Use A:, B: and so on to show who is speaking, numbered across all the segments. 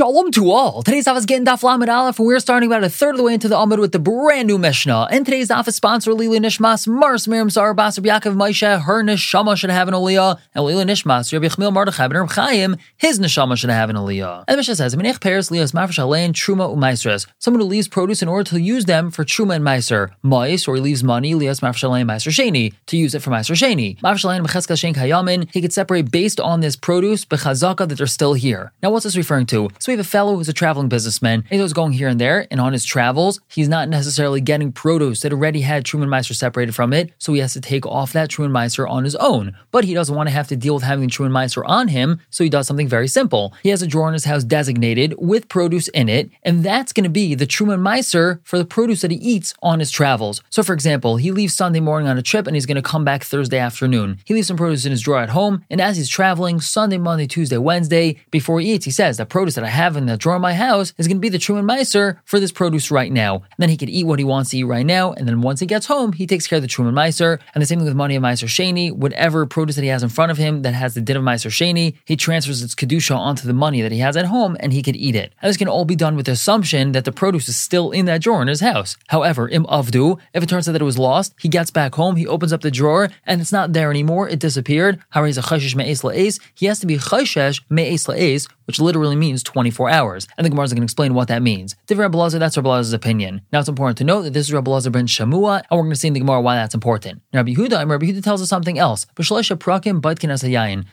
A: Shalom to all. Today's daf Gittin daf lamed aleph, and we're starting about a third of the way into the Amud with the brand new Mishnah. And today's daf is sponsored Lili Nishmas, Mars Miriam Zar Basar Yaakov Maisha, her neshama should have an aliyah, and Lili Nishmas, Rabbi Chmil Mardechai ben Chaim, his neshama should have an aliyah. And the Mishnah says, Menech Paris Lios Mafresh Alein Truma Umaisres, someone who leaves produce in order to use them for Truma and Meiser, Mais, or he leaves money, Lios Mafresh Alein Meiser Sheni, to use it for Meiser Sheni. Mafresh Alein Becheskel Shen Kayamin, he could separate based on this produce, Bechazaka, that they're still here. Now, what's this referring to? So we have a fellow who's a traveling businessman, he's going here and there, and on his travels, he's not necessarily getting produce that already had Truman Meiser separated from it, so he has to take off that Truman Meiser on his own. But he doesn't want to have to deal with having Truman Meiser on him, so he does something very simple. He has a drawer in his house designated with produce in it, and that's going to be the Truman Meiser for the produce that he eats on his travels. So, for example, he leaves Sunday morning on a trip and he's going to come back Thursday afternoon. He leaves some produce in his drawer at home, and as he's traveling Sunday, Monday, Tuesday, Wednesday, before he eats, he says, The produce that I have in the drawer in my house is going to be the Truman Meiser for this produce right now. And then he could eat what he wants to eat right now, and then once he gets home, he takes care of the Truman Meiser. And the same thing with money of Meiser Sheni, whatever produce that he has in front of him that has the din of Meiser Sheni, he transfers its Kedusha onto the money that he has at home, and he could eat it. And this can all be done with the assumption that the produce is still in that drawer in his house. However, im avdu, if it turns out that it was lost, he gets back home, he opens up the drawer, and it's not there anymore, it disappeared. He has to be chashesh me'es la'es, which literally means 24 hours. And the Gemara is going to explain what that means. Lazar, that's Rabbi Lazar's opinion. Now it's important to note that this is Rabbi Lazar ben Shamua, and we're going to see in the Gemara why that's important. Now, Rabbi Yehuda, Rabbi Yehuda tells us something else.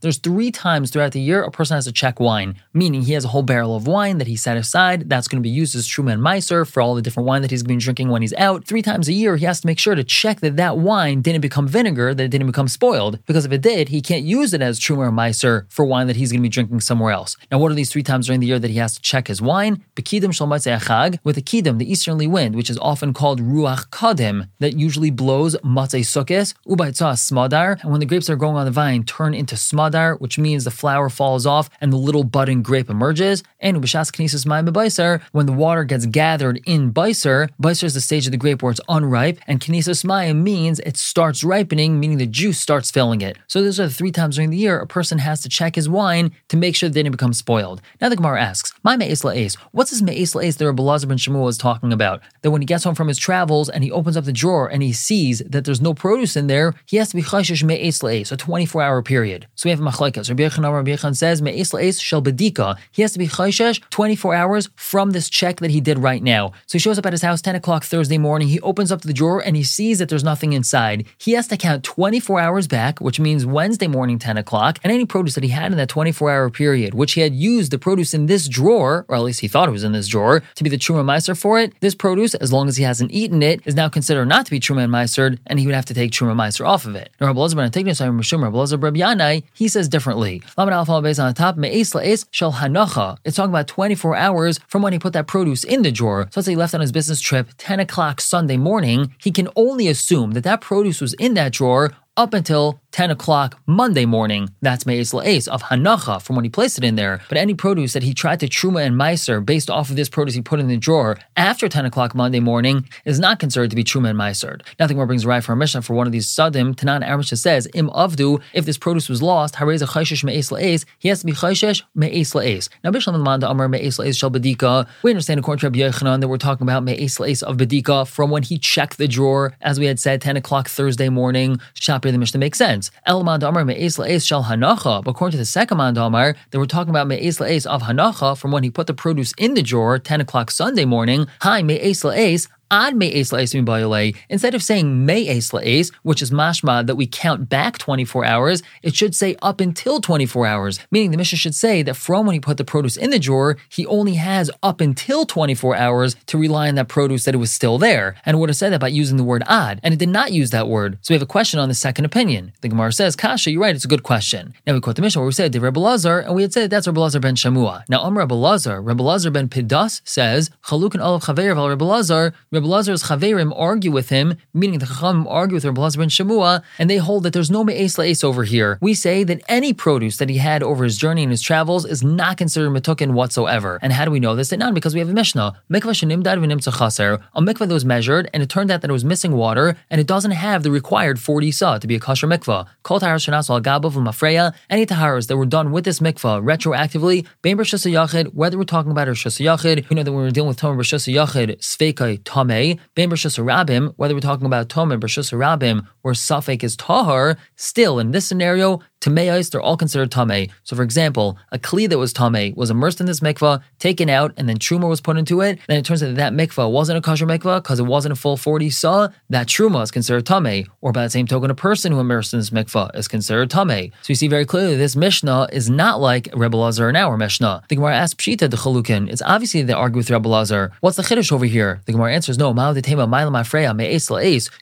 A: There's three times throughout the year a person has to check wine, meaning he has a whole barrel of wine that he set aside that's going to be used as Truman Meiser for all the different wine that he's been drinking when he's out. Three times a year, he has to make sure to check that that wine didn't become vinegar, that it didn't become spoiled, because if it did, he can't use it as Truman Meiser for wine that he's going to be drinking somewhere else. Now, what are these three times during the year that he has to check his wine? Bekidim Achag, with a Kidim, the easterly wind, which is often called Ruach Kadim, that usually blows Matzei Sukkis, Ubaitza Smadar, and when the grapes are growing on the vine, turn into Smadar, which means the flower falls off and the little budding grape emerges, and Ubashas Knesses Mayim Beiser, when the water gets gathered in Beiser, Beiser is the stage of the grape where it's unripe, and Knesses Mayim means it starts ripening, meaning the juice starts filling it. So those are the three times during the year a person has to check his wine to make sure that it didn't become spoiled. Now the Gemara asks, My Me'es La'es, what's this Me'es La'es that Rabbi Lazar ben Shamua is talking about? That when he gets home from his travels and he opens up the drawer and he sees that there's no produce in there, he has to be Chayshish Me'es La'es, a 24 hour period. So we have a Machlaikas. Rabbi Yechon Rabbi Yechon says Me'es La'es shel bedika. He has to be Chayshish 24 hours from this check that he did right now. So he shows up at his house 10 o'clock Thursday morning. He opens up the drawer and he sees that there's nothing inside. He has to count 24 hours back, which means Wednesday morning 10 o'clock, and any produce that he had in that 24 hour period, which he had used the produce in this drawer, or at least he thought it was in this drawer, to be the Truma Meiser for it, this produce, as long as he hasn't eaten it, is now considered not to be Truma Meiser, and he would have to take Truma Meiser off of it. He says differently. It's talking about 24 hours from when he put that produce in the drawer. So let's say he left on his business trip 10 o'clock Sunday morning, he can only assume that that produce was in that drawer up until 10 o'clock Monday morning. That's Me'es La'es of Hanacha from when he placed it in there. But any produce that he tried to Truma and Meiser based off of this produce he put in the drawer after 10 o'clock Monday morning is not considered to be Truma and Meiser. Nothing more brings a right for a Mishnah for one of these Sadim. Tanan Armisha says, Im Avdu, if this produce was lost, Hareza Chayshish Me'es La'es, he has to be Chayshish Me'es La'es. Now, Bishlam Manda Amar Me'es La'es Shal Bedika. We understand according to Rabbi Yechanan that we're talking about Me'es La'es of Bedika from when he checked the drawer, as we had said, 10 o'clock Thursday morning. Shapir the Mishnah makes sense. El Mandamar Me'es La'es Shal Hanacha. But according to the second Mandamar, they were talking about Me'es La'es of Hanacha from when he put the produce in the drawer 10 o'clock Sunday morning. Hi, Me'es La'es ad me'es la'es instead of saying me'es la'es, which is mashma that we count back 24 hours, it should say up until 24 hours, meaning the Mishnah should say that from when he put the produce in the drawer, he only has up until 24 hours to rely on that produce that it was still there, and would have said that by using the word ad, and it did not use that word. So we have a question on the second opinion. The Gemara says, Kasha, you're right, it's a good question. Now we quote the Mishnah where we said, Rebbe Lazar, and we had said that's Rebbe ben Shamua. Now, Om Rebbe Lazar, Rebbe Lazar ben Pidas says, Chaluk and Olav Chaver Rebbe Lazar, Reb Lazar's chaverim argue with him, meaning the chachamim argue with Reb Lazar ben Shemua, and they hold that there's no me'es la'es over here. We say that any produce that he had over his journey and his travels is not considered metukin whatsoever. And how do we know this? Not because we have a Mishnah. Mikvah shenimdad chaser, a mikvah that was measured, and it turned out that it was missing water, and it doesn't have the required 40 sa to be a kosher mikvah. Kol taharas shenas al mafreya, any taharas that were done with this mikvah retroactively, bein yachid, whether we're talking about shus yachid, we know that when we're dealing with tomer b'shus yachid, sveikai tamei, bein b'shus rabim, whether we're talking about tomer b'shus rabim, where safek is tahar, still in this scenario, Tameis, they're all considered tame. So, for example, a kli that was tame was immersed in this mikvah, taken out, and then truma was put into it. Then it turns out that that mikvah wasn't a kosher mikvah because it wasn't a full 40 saw. That truma is considered tame. Or by the same token, a person who immersed in this mikvah is considered tame. So you see very clearly this Mishnah is not like Rebbe Lazar in our Mishnah. The Gemara asks Pshita the Chalukin. It's obviously they argue with Rebbe Lazar. What's the chiddush over here? The Gemara answers no.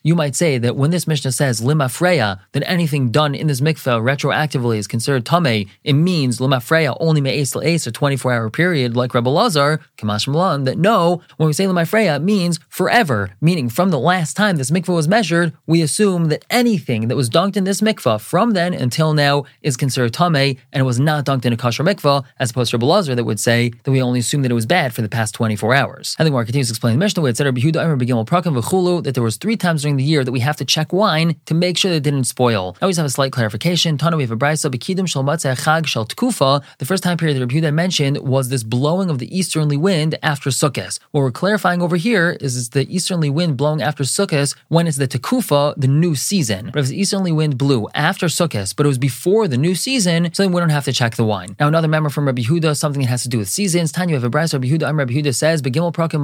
A: You might say that when this Mishnah says lima freya, then anything done in this mikvah retroactively is considered tame. It means lima freya only me'es la'es, a 24 hour period, like Rebbe Lazar, Kamash Malan, that no, when we say lima freya, it means forever, meaning from the last time this mikvah was measured, we assume that anything that was dunked in this mikvah from then until now is considered tame, and it was not dunked in a kosher mikvah, as opposed to Rebbe Lazar that would say that we only assume that it was bad for the past 24 hours. And the Gemara continues to explain the Mishnah, that there was three times during the year that we have to check wine to make sure that it didn't spoil. I always have a slight clarification. Tana, we have a brisa, bekidim shal chag shal tkufa. The first time period that Rabbi Yehuda mentioned was this blowing of the easterly wind after Sukkot. What we're clarifying over here is it's the easterly wind blowing after Sukkot when it's the tekufa, the new season. But if the easterly wind blew after Sukkot, but it was before the new season, so then we don't have to check the wine. Now another member from Rabbi Yehuda, something that has to do with seasons. Tanya of a brisa, Rabbi Yehuda, Rabbi Yehuda says, begimel prakim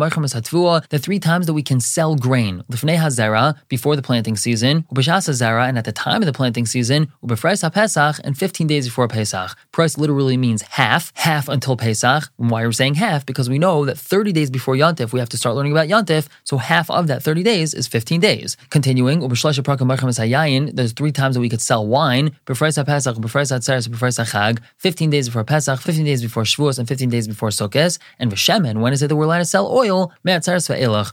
A: the three times that we can sell grain. Lifnei hazera, before the planting season, ubashas hazera, and at the time of the planting season, ubefreis ha-pesach, and 15 days before Pesach. Price literally means half, half until Pesach. And why are we saying half? Because we know that 30 days before Yontif, we have to start learning about Yontif, so half of that 30 days is 15 days. Continuing, there's three times that we could sell wine, befreis ha-pesach, befreis ha-tzeres, befreis ha-chag, 15 days before Pesach, 15 days before Shavuos, and 15 days before Sukkot. And v'shemen, when is it that we're allowed to sell oil? Me'atzeres va'elach,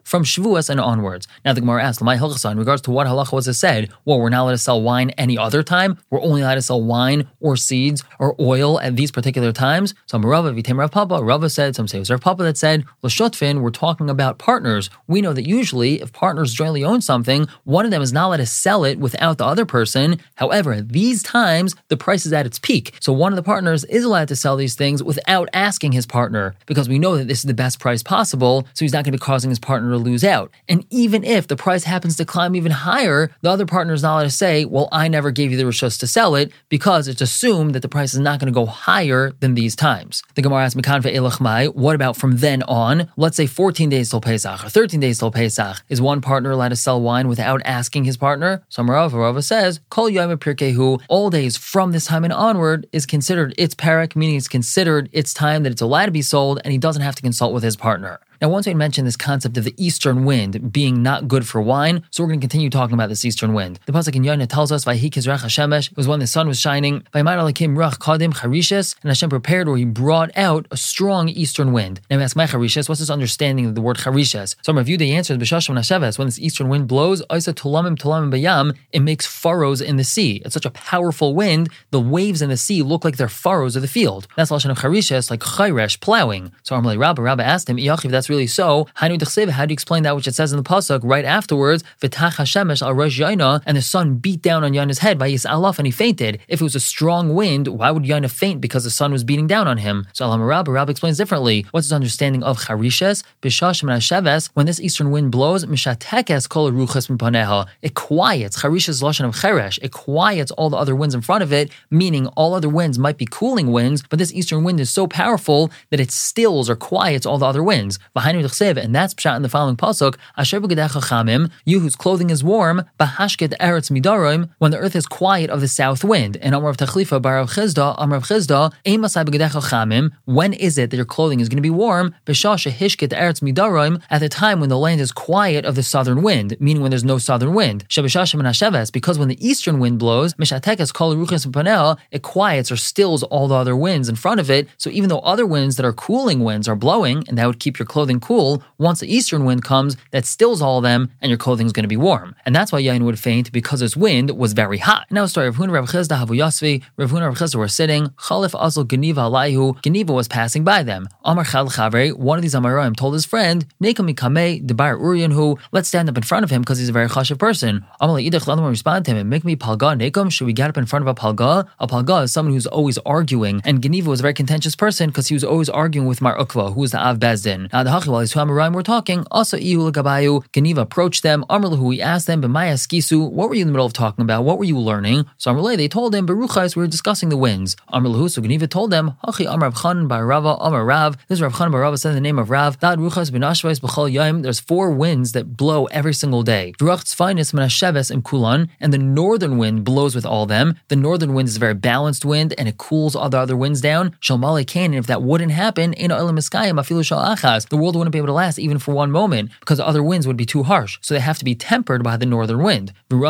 A: from Shavuos and onwards. Now the Gemara asks, in regards to what halacha was it said? Well, we're not allowed to sell wine any other time. We're only allowed to sell wine or seeds or oil at these particular times. Some Rava, Vitem Rav Papa, Rava said, some say it was Rav Papa that said, L'shotfin, we're talking about partners. We know that usually if partners jointly own something, one of them is not allowed to sell it without the other person. However, at these times, the price is at its peak. So one of the partners is allowed to sell these things without asking his partner because we know that this is the best price possible. So he's not going to be causing his partner lose out. And even if the price happens to climb even higher, the other partner is not allowed to say, well, I never gave you the rishos to sell it because it's assumed that the price is not going to go higher than these times. The Gemara asks, Mikan ve'elachmai, what about from then on? Let's say 14 days till Pesach or 13 days till Pesach. Is one partner allowed to sell wine without asking his partner? So Marava Rava says, Kol yom pirkehu, all days from this time and onward is considered its parak, meaning it's considered its time that it's allowed to be sold and he doesn't have to consult with his partner. Now, once we mentioned this concept of the eastern wind being not good for wine, so we're going to continue talking about this eastern wind. The pasuk in Yonah tells us, "Vayhi kizrach Hashemesh" was when the sun was shining. Vaymar rach kadim charishes, and Hashem prepared or He brought out a strong eastern wind. Now we ask, "My charishes, what's this understanding of the word charishes?" So, review the answer: "B'shashim nasheves." When this eastern wind blows, "Isa tulamim tulamim bayam," it makes furrows in the sea. It's such a powerful wind. The waves in the sea look like they're furrows of the field. That's lashon of charishes, like chayresh, plowing. So, Amalei Rabba asked him, "If that's really so, how do you explain that which it says in the pasuk right afterwards? V'tach Hashemesh al Rosh and the sun beat down on Yonah's head by Yis Alaf, and he fainted. If it was a strong wind, why would Yonah faint because the sun was beating down on him? So Alam Rab, Rab explains differently. What's his understanding of Charishes? Bishash Menasheves, when this eastern wind blows, Mishatekes kol ruchas mipaneha. It quiets Charishes lashon of Cheresh. It quiets all the other winds in front of it, meaning all other winds might be cooling winds, but this eastern wind is so powerful that it stills or quiets all the other winds and that's pshat in the following pasuk: Asher chamim, you whose clothing is warm, bahashket eretz midarim, when the earth is quiet of the south wind. And Amar of Tachlifa, Bar Chizda, Amar of Chizda, Emasai chamim. When is it that your clothing is going to be warm? B'shasha hishket eretz midarim, at the time when the land is quiet of the southern wind, meaning when there's no southern wind. Shabashasha menasheves, because when the eastern wind blows, mishatekas kol ruchas it quiets or stills all the other winds in front of it. So even though other winds that are cooling winds are blowing, and that would keep your clothing clothing cool. Once the eastern wind comes, that stills all of them, and your clothing is going to be warm. And that's why Yonah would faint because his wind was very hot. Now, story of Hun Rav Chizda Havu Yasvi. Rav Hun Rav Chizda were sitting. Chalif Azul Geniva Alaihu. Geniva was passing by them. Amar Chal Chavre, one of these Amarim, told his friend, Nekami Kame, Debar Urian, who, let's stand up in front of him because he's a very chashiv person. Amal Idach Ladam responded to him, and Make me Palga Nekam. Should we get up in front of a Palga? A Palga is someone who's always arguing. And Geniva was a very contentious person because he was always arguing with Mar Ukva, who was the Av Bezdin. Now, the Two were talking, also Ihu Gabayu, Geniva approached them. Amr he asked them, B'maya Skisu, what were you in the middle of talking about? What were you learning? So Amr they told him, Beruchais, we were discussing the winds. Amr so Geniva told them, Hachi Amr Rav Chan Bar Rava, Amr Rav. This is Rav Chan Bar Rava said the name of Rav. That Ruchas Ben Ashvais B'chal Yaim. There's four winds that blow every single day. Drucht's finest Menasheves and Kulan, and the northern wind blows with all them. The northern wind is a very balanced wind, and it cools all the other winds down. Shalmale Kain, if that wouldn't happen, in the world wouldn't be able to last even for one moment because the other winds would be too harsh. So they have to be tempered by the northern wind. And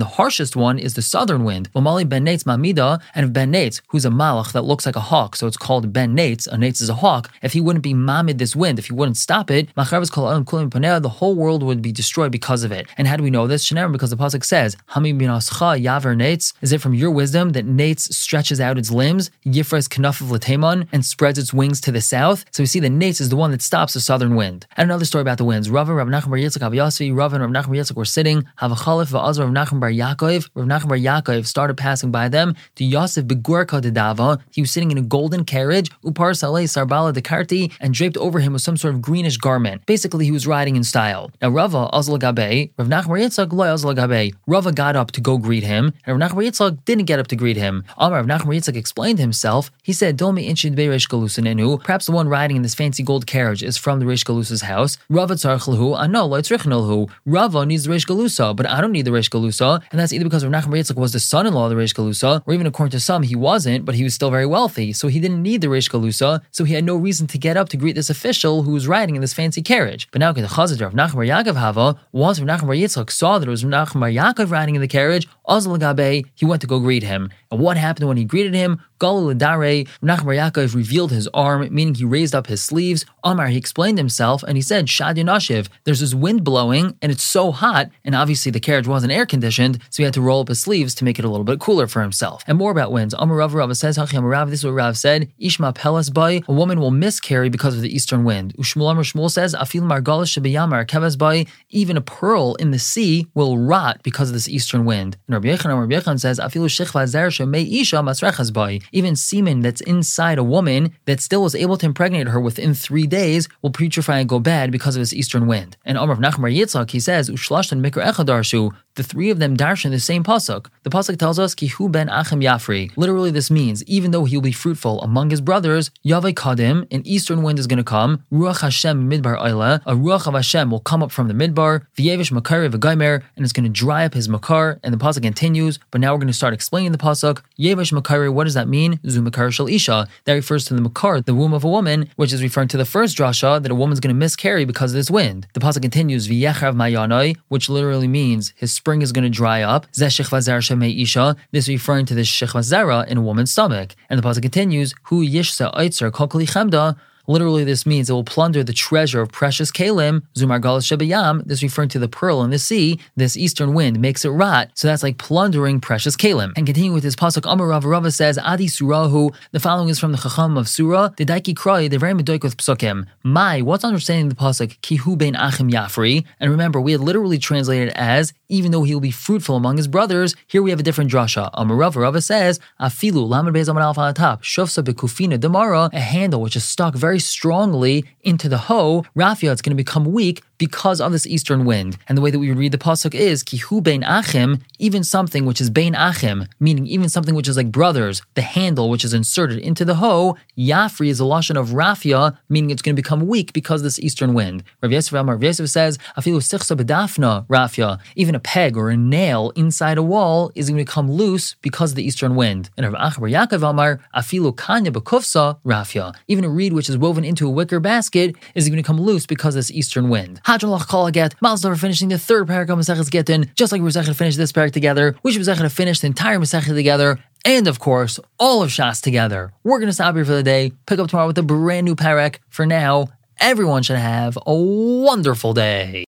A: the harshest one is the southern wind. Ben Mamida, and if Ben Nates, who's a malach that looks like a hawk, so it's called Ben Nates, a Nates is a hawk, if he wouldn't be mamid this wind, if he wouldn't stop it, the whole world would be destroyed because of it. And how do we know this? Shnerim, because the Pasuk says, yaver is it from your wisdom that Nates stretches out its limbs, Yifres kanaf of Latemon, and spreads its wings to the south? So we see that Nates is the one that stops the southern wind. And another story about the winds. Rav Rav Nachman Bar Yitzchak Aviyasvi, Rav and Rav Nachman Bar Yitzchak were sitting. Havachalif va'azar Rav Nachman Bar Yaakov. Rav Nachman Bar Yaakov started passing by them. To Yosef Begurka Dava. He was sitting in a golden carriage. Upar Saleh Sarbala Dekarti, and draped over him was some sort of greenish garment. Basically, he was riding in style. Now Rava Azal Gabe, Rav Bar Yitzchak Loy Azal Gabe. Rava got up to go greet him, and Rav Nachman Bar Yitzchak didn't get up to greet him. Amar Rav Nachman Bar Yitzchak explained himself. He said, Dolmi Inshid Beresh Galusanenu. Perhaps the one riding in this fancy gold carriage is from the Rish Galusa's house. Rava Tzarchalhu, Ano, Loitzrichnalhu. Rava needs the Rish Galusa, but I don't need the Rish Galusa. And that's either because Rav Nachman Yitzchak was the son in law of the Rish Galusa, or even according to some, he wasn't, but he was still very wealthy. So he didn't need the Rish Galusa, so he had no reason to get up to greet this official who was riding in this fancy carriage. But now, the Chazad Rav Nachman Yaakov Hava, once Rav Nachman Yitzchak saw that it was Rav Nachman Yaakov riding in the carriage, Azal Gabe, he went to go greet him. And what happened when he greeted him? Galil Dare, Nachman Yaakov revealed his arm, meaning he raised up his sleeves. Omar, he explained himself, and he said, Shad Yanashiv, there's this wind blowing, and it's so hot, and obviously the carriage wasn't air conditioned, so he had to roll up his sleeves to make it a little bit cooler for himself. And more about winds. Amar Rav Rav says, Hachi Amar Rav, this is what Rav said, Ishma Pelas Bay, a woman will miscarry because of the eastern wind. Ushmul Amar Shmuel says, Afil Margalas Shabiyamar Kevas Bay, even a pearl in the sea will rot because of this eastern wind. And Rabbi Yechon, Rabbi Yechon says, Afilu Shechva Zer Shemei Isha Masrechas Bay, even semen that's inside a woman that still was able to impregnate her within three days will putrefy and go bad because of this eastern wind. And Amr of Nachmar Yitzchak, he says, Ushlashtan Mikra Echadarshu, the three of them darshan the same pasuk. The pasuk tells us Kihu ben Achem Yafri. Literally, this means even though he will be fruitful among his brothers, Yavai Kadim, an eastern wind is going to come. Ruach Hashem Midbar Oila, a Ruach of Hashem will come up from the Midbar. V'yevish Makar V'gaimer, and it's going to dry up his Makar. And the pasuk continues, but now we're going to start explaining the pasuk. Yevish Makar, what does that mean? Zu Makar Shal Isha. That refers to the Makar, the womb of a woman, which is referring to the first drasha that a woman's going to miscarry because of this wind. The pasuk continues V'yechav Mayanoi, which literally means his spring is going to dry up. isha. This is referring to the shechvazara in a woman's stomach. And the pasuk continues, Hu yishsa eitzer kokli chemda, Literally, this means it will plunder the treasure of precious kalim, zumargal shebayam, this referring to the pearl in the sea. This eastern wind makes it rot, so that's like plundering precious kalim. And continuing with this pasuk, Amar Rav Rava says, Adi Surahu, the following is from the Chacham of Surah, the Daiki Kroi, they're very medoik with psukim. My, what's understanding the pasuk, Kihu ben Achim Yafri? And remember, we had literally translated as, even though he will be fruitful among his brothers, here we have a different drasha. Amar Rav Rava says, Afilu, Lamed Bez Amar Alpha top, Shofsa bekufina demara, a handle which is stuck very very strongly into the hoe, Rafia, it's going to become weak because of this eastern wind. And the way that we read the pasuk is kihu bein achim, even something which is bein achim, meaning even something which is like brothers. The handle which is inserted into the hoe, yafri is a lashon of rafia, meaning it's going to become weak because of this eastern wind. Rav Yosef Amar Yosef says afilu sichsa bedafna rafia, even a peg or a nail inside a wall is going to become loose because of the eastern wind. And Rav Achbar Yaakov Amar afilu kanya bekufsa rafia, even a reed which is woven into a wicker basket is going to come loose because of this eastern wind. Hadron Lach Kol Get, Malsdorfer finishing the third paragraph of Maseches Gittin, just like we were to finish this parak together, we should be to finish the entire Masechet together and of course, all of Shas together. We're going to stop here for the day, pick up tomorrow with a brand new Perek. For now, everyone should have a wonderful day.